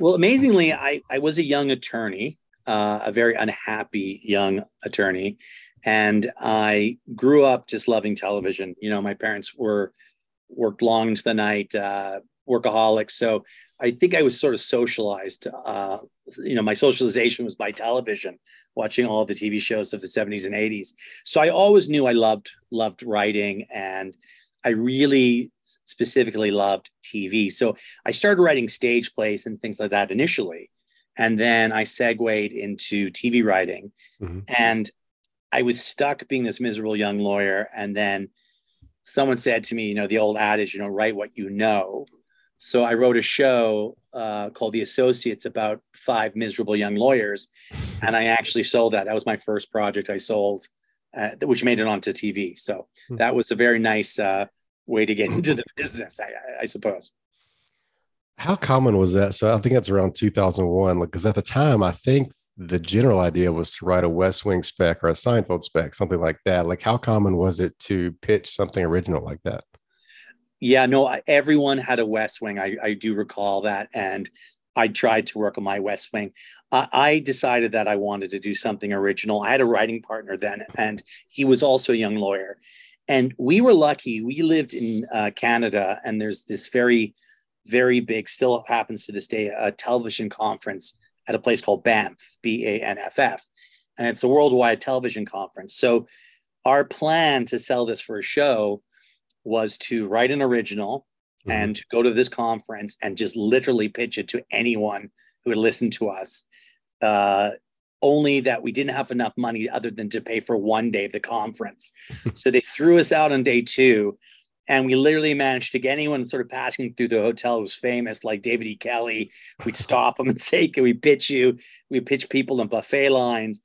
Well, amazingly, I, I was a young attorney, uh, a very unhappy young attorney. And I grew up just loving television. You know, my parents were worked long into the night, uh, workaholics. So I think I was sort of socialized. Uh, you know, my socialization was by television, watching all the TV shows of the 70s and 80s. So I always knew I loved loved writing and I really specifically loved TV. So I started writing stage plays and things like that initially. And then I segued into TV writing. Mm-hmm. And I was stuck being this miserable young lawyer. And then someone said to me, you know, the old adage, you know, write what you know. So I wrote a show uh, called The Associates about five miserable young lawyers. And I actually sold that. That was my first project I sold, uh, which made it onto TV. So hmm. that was a very nice uh, way to get into the business, I, I, suppose. How common was that? So I think that's around 2001. Because at the time, I think the general idea was to write a West Wing spec or a Seinfeld spec, something like that. Like, how common was it to pitch something original like that? Yeah, no, everyone had a West Wing. I, I do recall that. And I tried to work on my West Wing. Uh, I decided that I wanted to do something original. I had a writing partner then, and he was also a young lawyer. And we were lucky. We lived in uh, Canada, and there's this very, very big, still happens to this day, a television conference at a place called Banff, B A N F F. And it's a worldwide television conference. So our plan to sell this for a show was to write an original mm-hmm. and to go to this conference and just literally pitch it to anyone who would listen to us. Uh, only that we didn't have enough money other than to pay for one day of the conference. so they threw us out on day two. And we literally managed to get anyone sort of passing through the hotel who was famous, like David E. Kelley. We'd stop them and say, Can we pitch you? We pitch people in buffet lines.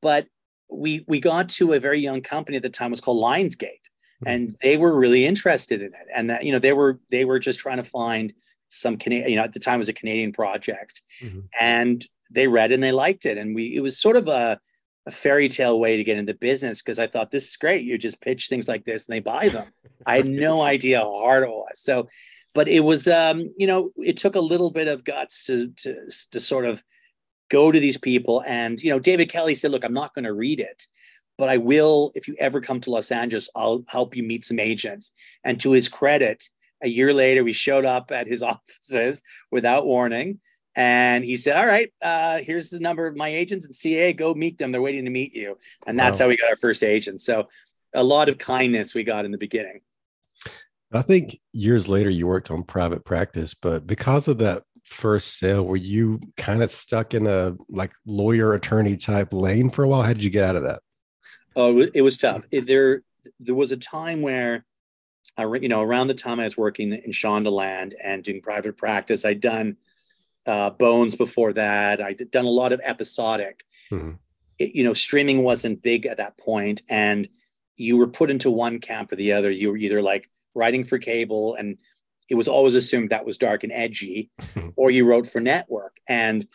But we we got to a very young company at the time, it was called Lionsgate and they were really interested in it and that you know they were they were just trying to find some canadian you know at the time it was a canadian project mm-hmm. and they read and they liked it. And we it was sort of a, a fairy tale way to get into business because i thought this is great. You just pitch things like this and they buy them. I had no idea how hard it was. So but it was um you know it took a little bit of guts to to to sort of go to these people. And you know david Kelley said look i'm not going to read it but I will, if you ever come to Los Angeles, I'll help you meet some agents. And to his credit, a year later, we showed up at his offices without warning. And he said, All right, uh, here's the number of my agents and CA. Go meet them. They're waiting to meet you. And that's wow. how we got our first agent. So a lot of kindness we got in the beginning. I think years later you worked on private practice, but because of that first sale, were you kind of stuck in a like lawyer attorney type lane for a while? How did you get out of that? Oh, it was tough. It, there, there was a time where, I, you know, around the time I was working in Shondaland and doing private practice, I'd done uh, Bones before that. I'd done a lot of episodic. Mm-hmm. It, you know, streaming wasn't big at that point, and you were put into one camp or the other. You were either like writing for cable, and it was always assumed that was dark and edgy, or you wrote for network. And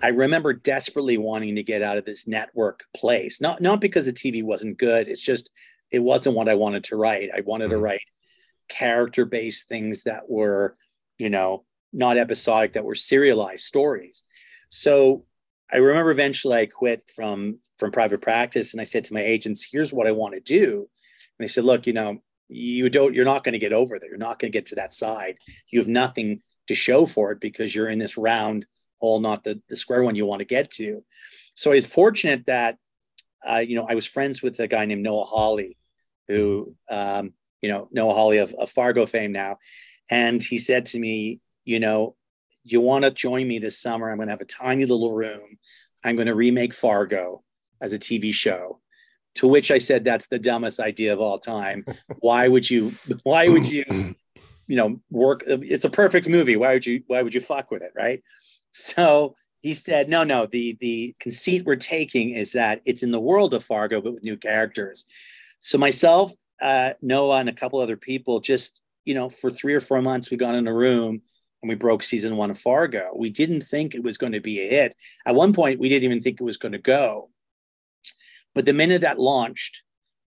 I remember desperately wanting to get out of this network place. Not not because the TV wasn't good. It's just it wasn't what I wanted to write. I wanted mm-hmm. to write character based things that were, you know, not episodic, that were serialized stories. So I remember eventually I quit from from private practice and I said to my agents, here's what I want to do. And they said, look, you know, you don't you're not going to get over there. You're not going to get to that side. You have nothing to show for it because you're in this round hole, not the, the square one you want to get to. So I was fortunate that, uh, you know, I was friends with a guy named Noah Hawley, who, um, you know, Noah Hawley of, of Fargo fame now. And he said to me, you know, you want to join me this summer? I'm going to have a tiny little room. I'm going to remake Fargo as a TV show. To which I said, that's the dumbest idea of all time. Why would you, why would you, you know, work? It's a perfect movie. Why would you, why would you fuck with it? Right. So he said, no, no, the the conceit we're taking is that it's in the world of Fargo, but with new characters. So myself, uh, Noah, and a couple other people just, you know, for three or four months, we got in a room and we broke season one of Fargo. We didn't think it was going to be a hit. At one point, we didn't even think it was going to go. But the minute that launched,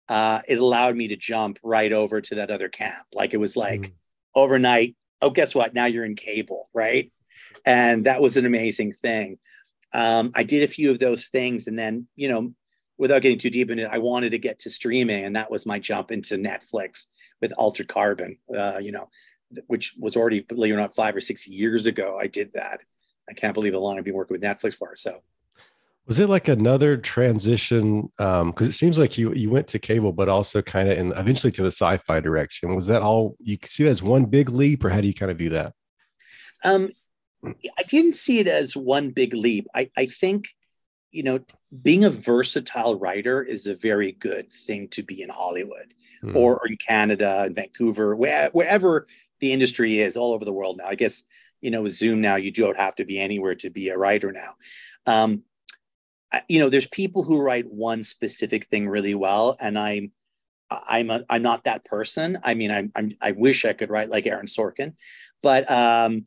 uh, it allowed me to jump right over to that other camp. Like it was like mm. overnight. Oh, guess what? Now you're in cable, right? And that was an amazing thing. Um, I did a few of those things, and then you know, without getting too deep in it, I wanted to get to streaming, and that was my jump into Netflix with Altered Carbon. Uh, you know, which was already, believe it or not, five or six years ago. I did that. I can't believe how long I've been working with Netflix for. So was it like another transition? Because um, it seems like you you went to cable, but also kind of and eventually to the sci-fi direction. Was that all you see that as one big leap, or how do you kind of view that? Um, I didn't see it as one big leap. I, I think, you know, being a versatile writer is a very good thing to be in Hollywood mm. or, or, in Canada, in Vancouver, where, wherever the industry is, all over the world now. I guess, you know, with Zoom now, you don't have to be anywhere to be a writer now. Um, you know, there's people who write one specific thing really well, and I'm I'm a, I'm not that person. I mean, I'm, I'm I wish I could write like Aaron Sorkin, but um,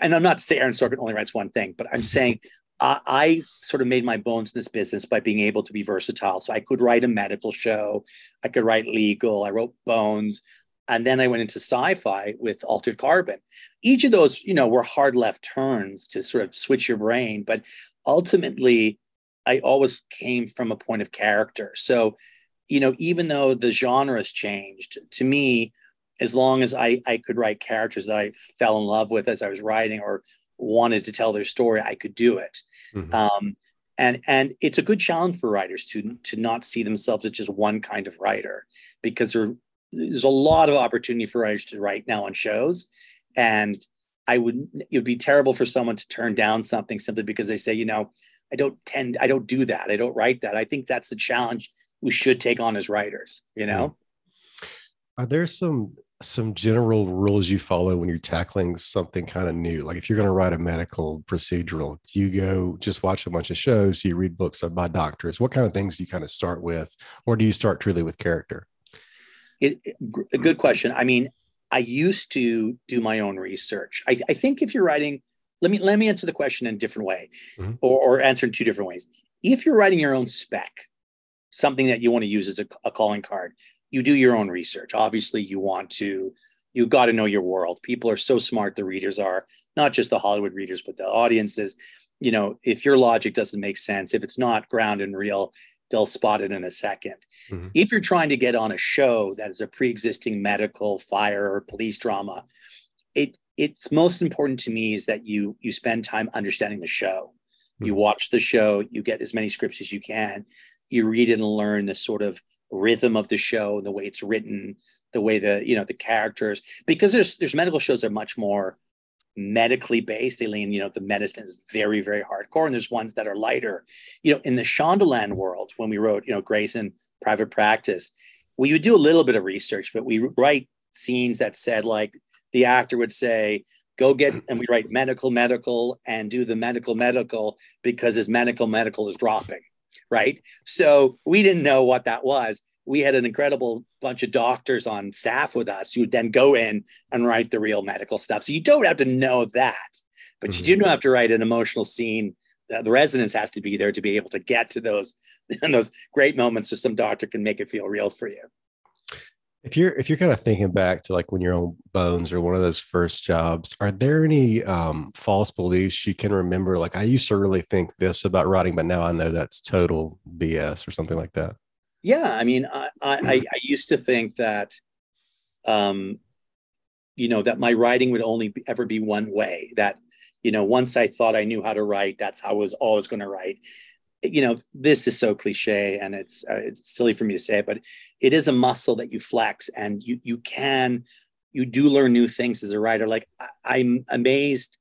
and I'm not to say Aaron Sorkin only writes one thing, but I'm saying I, I sort of made my bones in this business by being able to be versatile. So I could write a medical show, I could write legal, I wrote Bones, and then I went into sci-fi with Altered Carbon. Each of those, you know, were hard left turns to sort of switch your brain, but ultimately, I always came from a point of character. So, you know, even though the genre has changed, to me, as long as I, I could write characters that I fell in love with as I was writing or wanted to tell their story, I could do it. Mm-hmm. Um, and and it's a good challenge for writers to to not see themselves as just one kind of writer because there, there's a lot of opportunity for writers to write now on shows, and I would it would be terrible for someone to turn down something simply because they say you know I don't tend I don't do that I don't write that I think that's the challenge we should take on as writers you know. Mm-hmm. Are there some some general rules you follow when you're tackling something kind of new? Like if you're going to write a medical procedural, you go just watch a bunch of shows, you read books by doctors. What kind of things do you kind of start with, or do you start truly with character? It, a good question. I mean, I used to do my own research. I, I, think if you're writing, let me let me answer the question in a different way, mm-hmm. or, or answer in two different ways. If you're writing your own spec, something that you want to use as a, a calling card, you do your own research. Obviously, you want to, you got to know your world. People are so smart, the readers are, not just the Hollywood readers, but the audiences. You know, if your logic doesn't make sense, if it's not grounded and real, they'll spot it in a 2nd mm-hmm. If you're trying to get on a show that is a pre-existing medical, fire, or police drama, it it's most important to me is that you you spend time understanding the show. Mm-hmm. You watch the show, you get as many scripts as you can, you read it and learn the sort of rhythm of the show, the way it's written, the way the you know the characters. Because there's there's medical shows that are much more medically based. They lean, you know, the medicine is very very hardcore, and there's ones that are lighter. You know, in the Shondaland world, when we wrote, you know, Grey's and Private Practice, we would do a little bit of research, but we write scenes that said like the actor would say go get and we write medical medical and do the medical medical because his medical medical is dropping right? So we didn't know what that was. We had an incredible bunch of doctors on staff with us who would then go in and write the real medical stuff. So you don't have to know that, but mm-hmm. you do have to write an emotional scene. The resonance has to be there to be able to get to those those great moments so some doctor can make it feel real for you. If you're if you're kind of thinking back to like when you're on Bones or one of those first jobs, are there any um, false beliefs you can remember? Like I used to really think this about writing, but now I know that's total BS or something like that. Yeah, I mean, I I, I used to think that, um, you know, that my writing would only be, ever be one way. That you know, once I thought I knew how to write, that's how I was always going to write you know this is so cliche and it's uh, it's silly for me to say it but it is a muscle that you flex and you you can you do learn new things as a writer. Like I, am amazed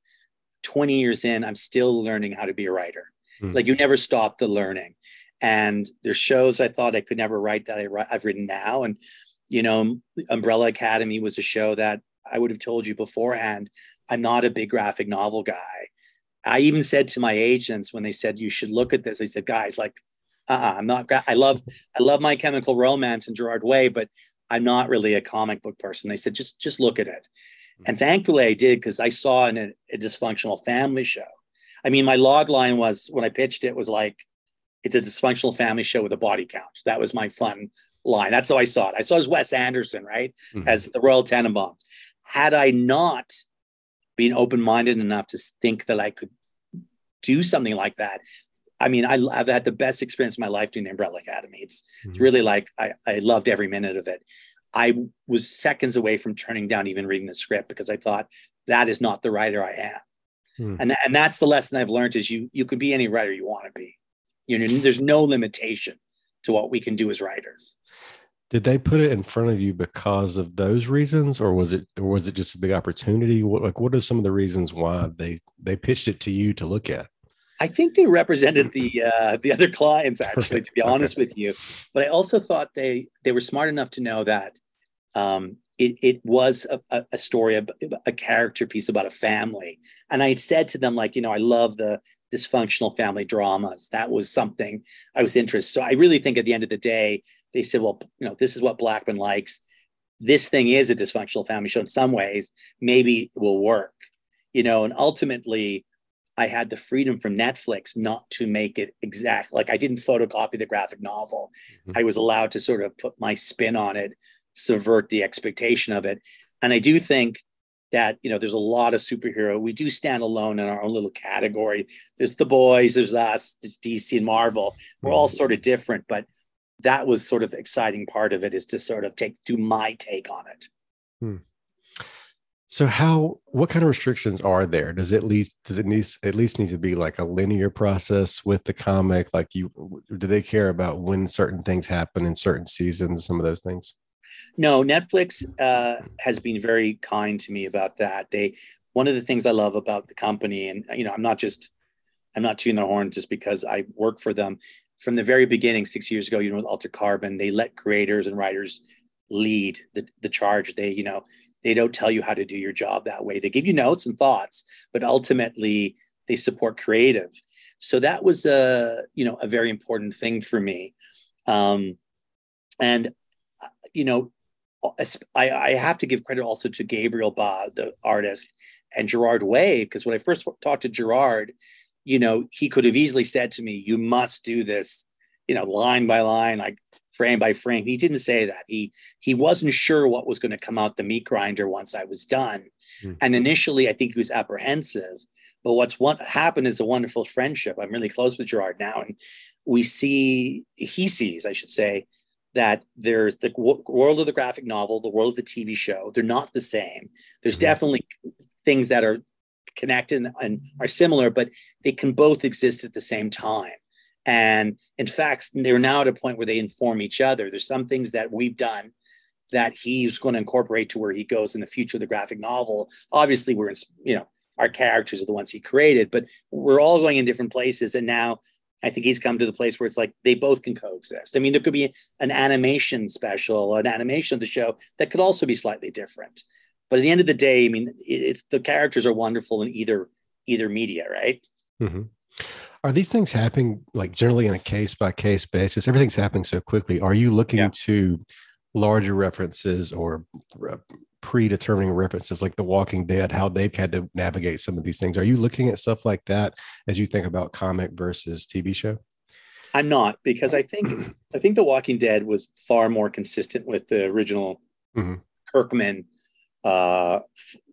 20 years in i'm still learning how to be a writer. Mm. like you never stop the learning. And there's shows i thought i could never write that I, i've written now. And you know umbrella academy was a show that i would have told you beforehand. I'm not a big graphic novel guy I even said to my agents when they said you should look at this, I said, guys, like, uh-uh, I'm not. I love, I love My Chemical Romance and Gerard Way, but I'm not really a comic book person. They said, just, just look at it. And thankfully, I did because I saw in a, a dysfunctional family show. I mean, my log line was when I pitched it was like, it's a dysfunctional family show with a body count. That was my fun line. That's how I saw it. I saw it as Wes Anderson, right, Mhm. as the Royal Tenenbaums. Had I not been open-minded enough to think that I could do something like that, I mean, I, I've had the best experience of my life doing the Umbrella Academy. It's, it's Mhm. really like I, I loved every minute of it. I was seconds away from turning down even reading the script because I thought that is not the writer I am. Hmm. And, and that's the lesson I've learned is you you could be any writer you want to be. You know, there's no limitation to what we can do as writers. Did they put it in front of you because of those reasons, or was it, or was it just a big opportunity? What, like, what are some of the reasons why they they pitched it to you to look at? I think they represented the uh, the other clients actually, to be Okay. honest with you. But I also thought they they were smart enough to know that um, it it was a, a, a story, a, a character piece about a family. And I had said to them like, you know, I love the dysfunctional family dramas. That was something I was interested. So I really think at the end of the day, they said, well, you know, this is what Blackman likes. This thing is a dysfunctional family show in some ways. Maybe it will work, you know. And ultimately, I had the freedom from Netflix not to make it exact. Like I didn't photocopy the graphic novel. Mhm. I was allowed to sort of put my spin on it, subvert the expectation of it. And I do think that, you know, there's a lot of superhero. We do stand alone in our own little category. There's the boys, there's us, there's DC and Marvel. We're all sort of different, but that was sort of exciting part of it is to sort of take do my take on it. So how what kind of restrictions are there? Does it at least does it need at least need to be like a linear process with the comic? Like you do they care about when certain things happen in certain seasons, some of those things? No, Netflix uh, has been very kind to me about that. They one of the things I love about the company, and you know, I'm not just I'm not tooting their horn just because I work for them. From the very beginning, six years ago, you know, with Altered Carbon, they let creators and writers lead the, the charge. They, you know, they don't tell you how to do your job that way. They give you notes and thoughts, but ultimately they support creative. So that was a, you know, a very important thing for me. Um, and uh, you know, I, I have to give credit also to Gabriel Bá, the artist, and Gerard Way, because when I first talked to Gerard, you know, he could have easily said to me, "You must do this," you know, line by line, like frame by frame. He didn't say that. He he wasn't sure what was going to come out the meat grinder once I was done, Hmm. and initially I think he was apprehensive. But what's what happened is a wonderful friendship. I'm really close with Gerard now, and we see he sees, I should say, that there's the w- world of the graphic novel, the world of the TV show. They're not the same. There's Mhm. definitely things that are connected and, and are similar, but they can both exist at the same time. And in fact, they're now at a point where they inform each other. There's some things that we've done that he's going to incorporate to where he goes in the future of the graphic novel. Obviously, we're in, you know, our characters are the ones he created, but we're all going in different places. And now I think he's come to the place where it's like they both can coexist. I mean, there could be an animation special, an animation of the show that could also be slightly different. But at the end of the day, I mean, it, it's the characters are wonderful in either either media, right? Mhm. Are these things happening like generally in a case by case basis? Everything's happening so quickly. Are you looking Yeah. to larger references or uh, predetermining references like The Walking Dead, how they've had to navigate some of these things? Are you looking at stuff like that as you think about comic versus TV show? I'm not because I think I think The Walking Dead was far more consistent with the original Mhm. Kirkman uh,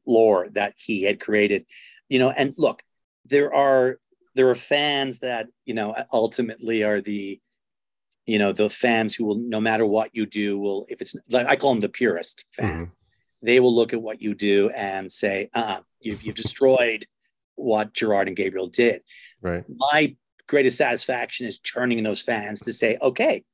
lore that he had created. You know, and look, there are there are fans that you know ultimately are the you know the fans who will no matter what you do will if it's like I call them the purist fan. Mhm. They will look at what you do and say, "Uh, you've you've destroyed what Gerard and Gabriel did." Right. my greatest satisfaction is turning those fans to say, okay,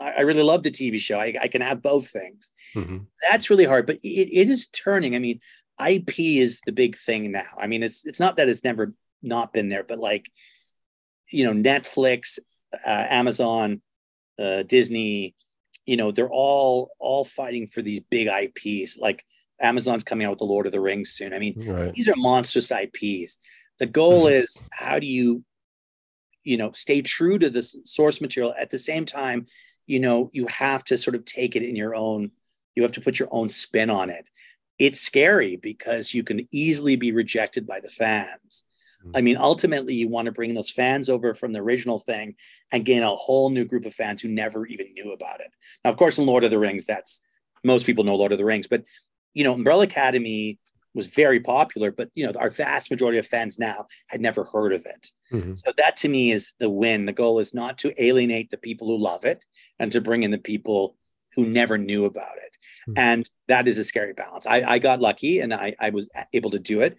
I, I really love the TV show. I, I can have both things. Mhm. That's really hard, but it, it is turning. I mean, IP is the big thing now. I mean, it's it's not that it's never not been there, but like, you know, Netflix, uh, Amazon, uh, Disney, you know, they're all all fighting for these big IPs. Like Amazon's coming out with the Lord of the Rings soon. I mean, Right. these are monstrous IPs. The goal is how do you, you know, stay true to the source material at the same time, you know, you have to sort of take it in your own, you have to put your own spin on it. It's scary because you can easily be rejected by the fans. Hmm. I mean, ultimately, you want to bring those fans over from the original thing and gain a whole new group of fans who never even knew about it. Now, of course, in Lord of the Rings, that's most people know Lord of the Rings, but you know, Umbrella Academy was very popular, but you know, our vast majority of fans now had never heard of it. Mhm. So that to me is the win. The goal is not to alienate the people who love it and to bring in the people who never knew about it. Hmm. And that is a scary balance. I, I got lucky and I, I was able to do it.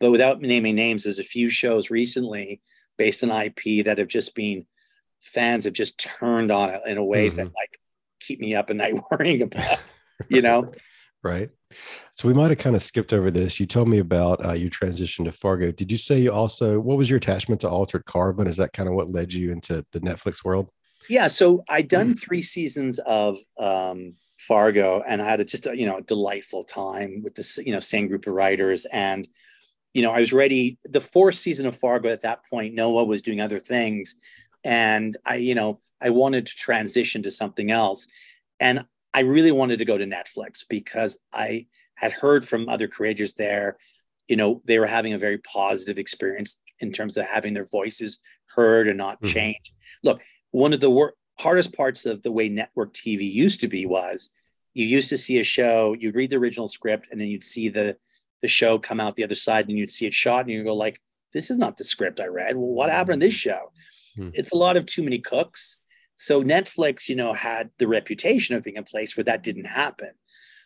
But without naming names, there's a few shows recently based on IP that have just been fans have just turned on it in a ways that like keep me up at night worrying about, you know? Right. So we might have kind of skipped over this. You told me about uh, your transition to Fargo. Did you say you also, what was your attachment to Altered Carbon? Is that kind of what led you into the Netflix world? Yeah, so I'd done three seasons of um, Fargo, and I had a, just a you know a delightful time with this you know same group of writers, and you know I was ready. The fourth season of Fargo at that point, Noah was doing other things, and I you know I wanted to transition to something else, and I really wanted to go to Netflix because I had heard from other creators there, you know they were having a very positive experience in terms of having their voices heard and not Mhm. changed. Look one of the wor- hardest parts of the way network TV used to be was you used to see a show, you'd read the original script, and then you'd see the the show come out the other side, and you'd see it shot, and you go like, "This is not the script I read. Well, what happened in this show?" Hmm. It's a lot of too many cooks. So Netflix, you know, had the reputation of being a place where that didn't happen.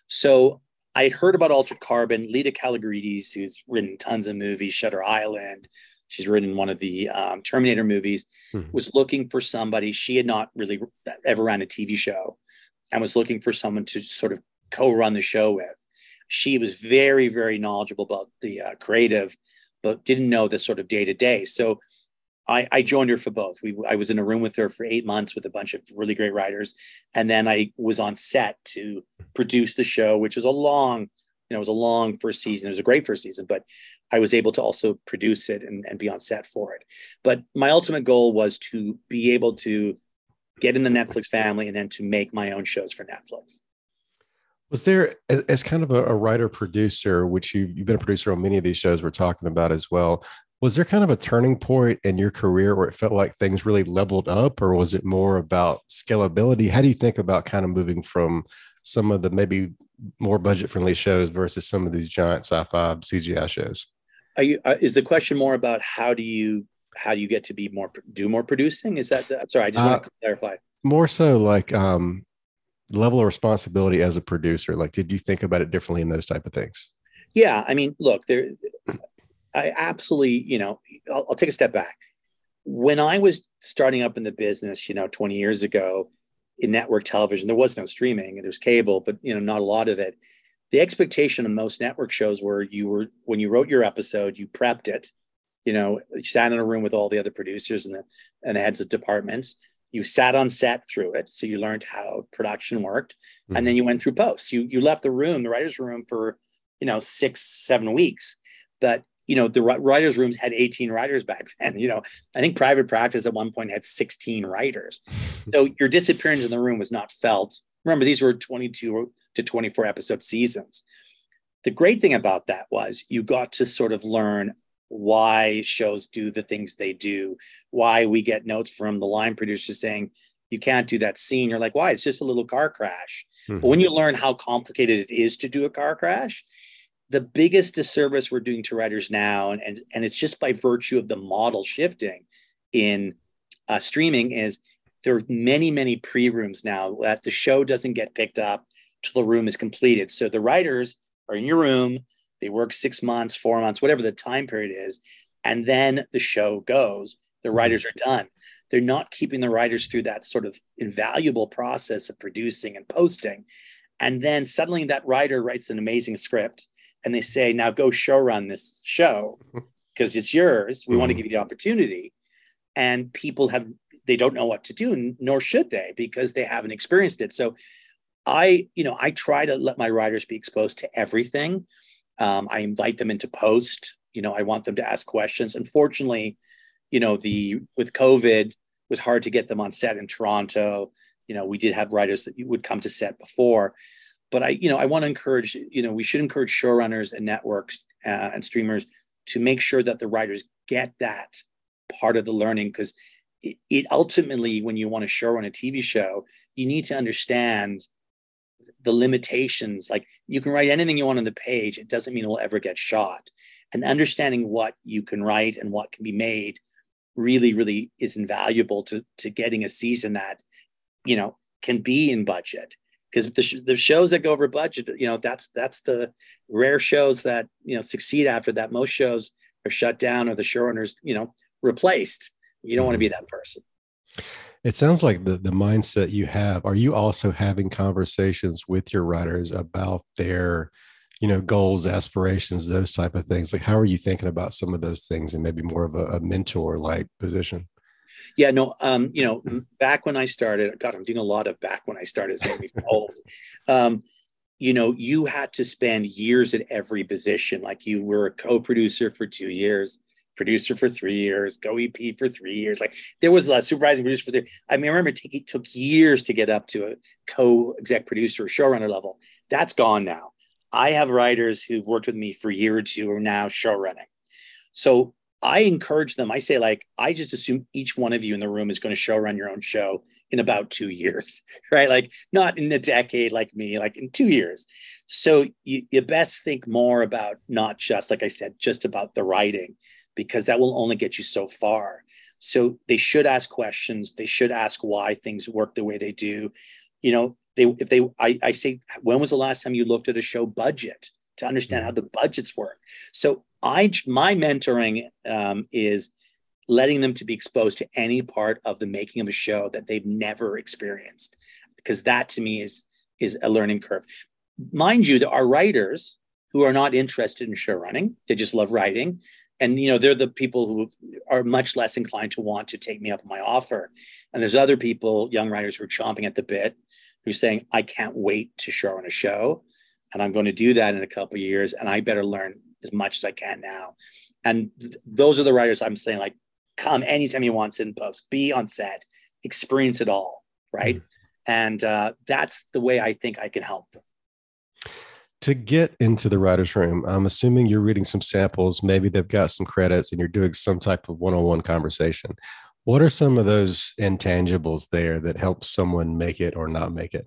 So I'd heard about Altered Carbon, Laeta Kalogridis, who's written tons of movies, Shutter Island. She's written one of the um, Terminator movies Mhm. was looking for somebody. She had not really ever ran a TV show and was looking for someone to sort of co run the show with. She was very, very knowledgeable about the uh, creative, but didn't know the sort of day to day. So I, I joined her for both. We, I was in a room with her for eight months with a bunch of really great writers. And then I was on set to produce the show, which was a long, you know, it was a long first season. It was a great first season, but I was able to also produce it and, and be on set for it. But my ultimate goal was to be able to get in the Netflix family and then to make my own shows for Netflix. Was there, as, kind of a, writer producer, which you've been a producer on many of these shows we're talking about as well, was there kind of a turning point in your career where it felt like things really leveled up, or was it more about scalability? How do you think about kind of moving from some of the maybe more budget friendly shows versus some of these giant sci-fi CGI shows? Are you, uh, is the question more about how do you how do you get to be more do more producing? Is that the, I'm sorry, I just Uh, want to clarify. More so like um level of responsibility as a producer. Like, did you think about it differently in those type of things? Yeah, I mean, look, there, I absolutely, you know, I'll, I'll take a step back. When I was starting up in the business, you know, 20 years ago in network television, there was no streaming, there was cable, but you know, not a lot of it. The expectation of most network shows were you were when you wrote your episode, you prepped it, you know, you sat in a room with all the other producers and the and the heads of departments. You sat on set through it, so you learned how production worked, and mm-hmm. then you went through post. You you left the room, the writers' room, for you know six seven weeks, but you know the writers' rooms had 18 writers back then. You know, I think private practice at one point had 16 writers, so your disappearance in the room was not felt. Remember, these were 22 to 24 episode seasons. The great thing about that was you got to sort of learn why shows do the things they do, why we get notes from the line producers saying, you can't do that scene. You're like, why? It's just a little car crash. Mhm. But when you learn how complicated it is to do a car crash, the biggest disservice we're doing to writers now, and, and, and it's just by virtue of the model shifting in uh, streaming, is there are many, many pre rooms now that the show doesn't get picked up till the room is completed. So the writers are in your room, they work six months, four months, whatever the time period is, and then the show goes. The writers are done. They're not keeping the writers through that sort of invaluable process of producing and posting. And then suddenly that writer writes an amazing script and they say, now go show run this show because it's yours. We want to give you the opportunity. And people have, they don't know what to do, nor should they because they haven't experienced it. So I, you know, I try to let my writers be exposed to everything. Um, I invite them into post you know, I want them to ask questions. Unfortunately, you know, the with COVID it was hard to get them on set in Toronto. You know, we did have writers that would come to set before, but I, you know, I want to encourage, you know, we should encourage showrunners and networks uh, and streamers to make sure that the writers get that part of the learning because it, it ultimately, when you want to show on a TV show, you need to understand the limitations. Like you can write anything you want on the page, it doesn't mean it will ever get shot. And understanding what you can write and what can be made really, really is invaluable to to getting a season that, you know, can be in budget. Because the, sh- the shows that go over budget, you know, that's that's the rare shows that you know succeed after that. Most shows are shut down or the showrunners, you know, replaced. You don't want to be mm-hmm. that person. It sounds like the the mindset you have. Are you also having conversations with your writers about their, you know, goals, aspirations, those type of things? Like, how are you thinking about some of those things, and maybe more of a, a mentor like position? Yeah, no, um, you know, back when I started, God, I'm doing a lot of back when I started. It's made me old. Um, you know, you had to spend years at every position. Like you were a co-producer for two years, producer for three years, go EP for three years. Like there was a supervising producer for three. I mean, I remember it, it took years to get up to a co-exec producer or showrunner level. That's gone now. I have writers who've worked with me for a year or two are now showrunning. So I encourage them. I say, like, I just assume each one of you in the room is going to show run your own show in about two years, right? Like, not in a decade like me, like in two years. So you, you best think more about not just, like I said, just about the writing because that will only get you so far. So they should ask questions. They should ask why things work the way they do. You know, they if they I, I say, when was the last time you looked at a show budget to understand how the budgets work? So I my mentoring um, is letting them to be exposed to any part of the making of a show that they've never experienced, because that to me is is a learning curve. Mind you, there are writers who are not interested in show running; they just love writing. And you know they're the people who are much less inclined to want to take me up on my offer. And there's other people young writers who are chomping at the bit who's saying i can't wait to show on a show and i'm going to do that in a couple of years and i better learn as much as i can now and th- those are the writers i'm saying like come anytime you want sit in post be on set experience it all right mm-hmm. and uh, that's the way i think i can help them to get into the writer's room, I'm assuming you're reading some samples. Maybe they've got some credits and you're doing some type of one on one conversation. What are some of those intangibles there that help someone make it or not make it?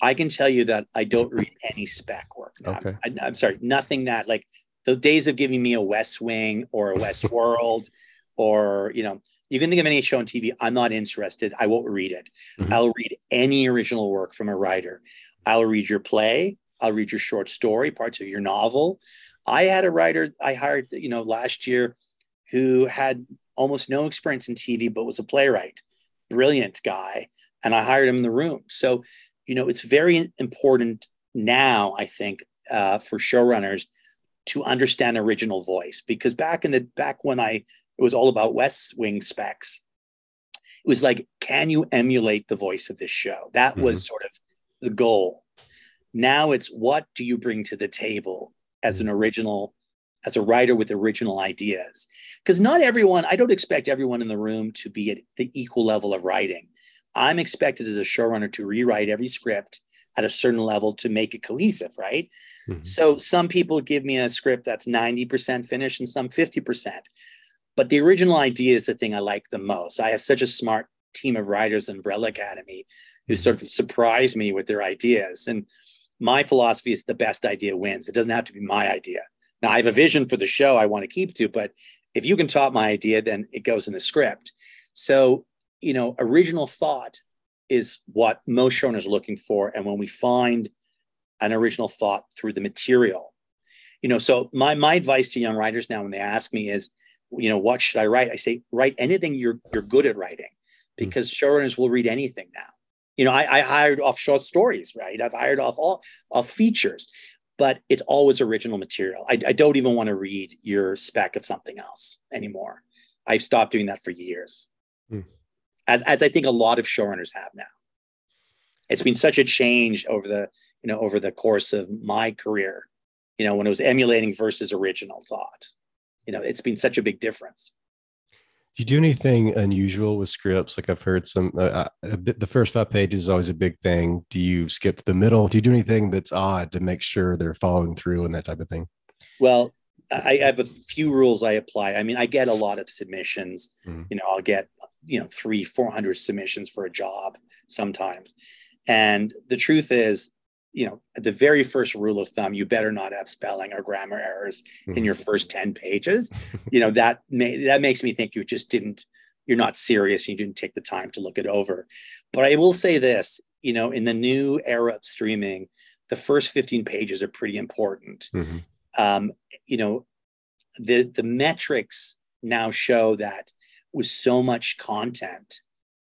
I can tell you that I don't read any spec work. Okay. I'm, I'm sorry, nothing that like the days of giving me a West Wing or a West World or, you know, you can think of any show on TV. I'm not interested. I won't read it. Mm-hmm. I'll read any original work from a writer. I'll read your play. I'll read your short story, parts of your novel. I had a writer I hired, you know, last year who had almost no experience in TV, but was a playwright, brilliant guy. And I hired him in the room. So, you know, it's very important now, I think, uh, for showrunners to understand original voice because back in the back when I it was all about West Wing specs. It was like, can you emulate the voice of this show? That mm-hmm. was sort of the goal. Now it's what do you bring to the table as an original, as a writer with original ideas? Because not everyone, I don't expect everyone in the room to be at the equal level of writing. I'm expected as a showrunner to rewrite every script at a certain level to make it cohesive, right? Mm-hmm. So some people give me a script that's 90% finished and some 50%. But the original idea is the thing I like the most. I have such a smart team of writers in Umbrella Academy who mm-hmm. sort of surprise me with their ideas. And my philosophy is the best idea wins. It doesn't have to be my idea. Now I have a vision for the show I want to keep to, but if you can top my idea, then it goes in the script. So, you know, original thought is what most showrunners are looking for. And when we find an original thought through the material, you know, so my my advice to young writers now when they ask me is, you know, what should I write? I say, write anything you're you're good at writing, hmm. because showrunners will read anything now. You know, I, I hired off short stories, right? I've hired off all off features, but it's always original material. I, I don't even want to read your spec of something else anymore. I've stopped doing that for years, hmm. As as I think a lot of showrunners have now. It's been such a change over the you know over the course of my career you know, when it was emulating versus original thought. You know, it's been such a big difference. Do you do anything unusual with scripts? Like I've heard some, uh, uh bit, the first five pages is always a big thing. Do you skip to the middle? Do you do anything that's odd to make sure they're following through and that type of thing? Well, I have a few rules I apply. I mean, I get a lot of submissions. Mm. You know, I'll get you know three, four hundred submissions for a job sometimes, and the truth is, you know, the very first rule of thumb, you better not have spelling or grammar errors mm-hmm. in your first 10 pages. you know, that may, that makes me think you just didn't, you're not serious. You didn't take the time to look it over. But I will say this, you know, in the new era of streaming, the first 15 pages are pretty important. Mm-hmm. Um, you know, the, the metrics now show that with so much content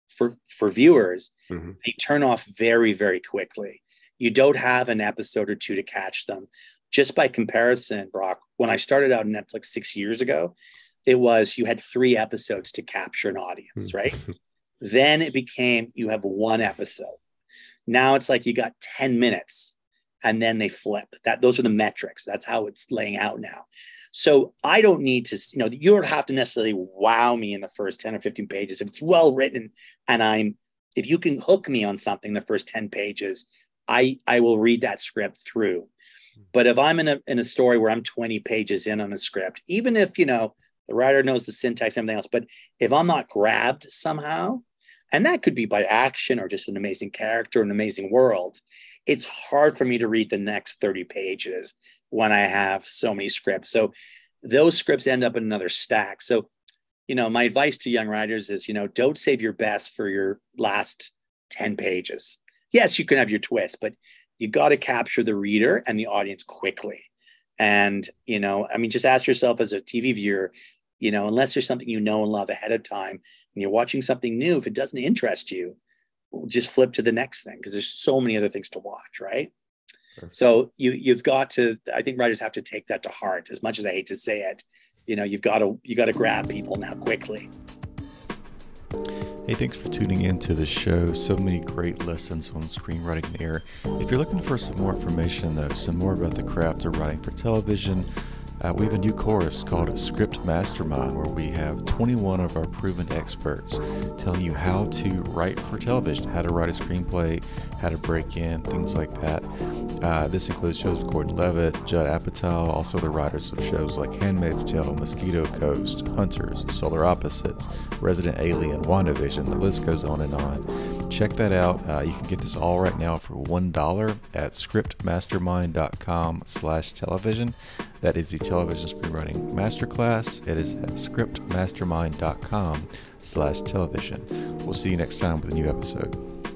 for, for viewers, mm-hmm. they turn off very, very quickly you don't have an episode or two to catch them. Just by comparison, Brock, when I started out on Netflix six years ago, it was you had three episodes to capture an audience, hmm. right? then it became you have one episode. Now it's like you got 10 minutes and then they flip. That those are the metrics. That's how it's laying out now. So I don't need to, you know, you don't have to necessarily wow me in the first 10 or 15 pages. If it's well written and I'm if you can hook me on something the first 10 pages, I I will read that script through. Hmm. But if I'm in a in a story where I'm 20 pages in on a script, even if you know the writer knows the syntax and everything else, but if I'm not grabbed somehow, and that could be by action or just an amazing character, an amazing world, it's hard for me to read the next 30 pages when I have so many scripts. So those scripts end up in another stack. So, you know, my advice to young writers is, you know, don't save your best for your last 10 pages yes, you can have your twist, but you got to capture the reader and the audience quickly. And, you know, I mean, just ask yourself as a TV viewer, you know, unless there's something you know and love ahead of time and you're watching something new, if it doesn't interest you, just flip to the next thing because there's so many other things to watch, right? Sure. So you you've got to, I think writers have to take that to heart. As much as I hate to say it, you know, you've got to you got to grab people now quickly. Hey, thanks for tuning in to the show. So many great lessons on screenwriting there. If you're looking for some more information, though, some more about the craft of writing for television, uh, we have a new course called Script Mastermind, where we have 21 of our proven experts telling you how to write for television, how to write a screenplay, how to break in, things like that. Uh, this includes shows with Gordon Levitt, Judd Apatow, also the writers of shows like Handmaid's Tale, Mosquito Coast, Hunters, Solar Opposites, Resident Alien, WandaVision. The list goes on and on. Check that out. Uh, you can get this all right now for $1 at scriptmastermind.com slash television. That is the television screenwriting masterclass. It is at scriptmastermind.com slash television. We'll see you next time with a new episode.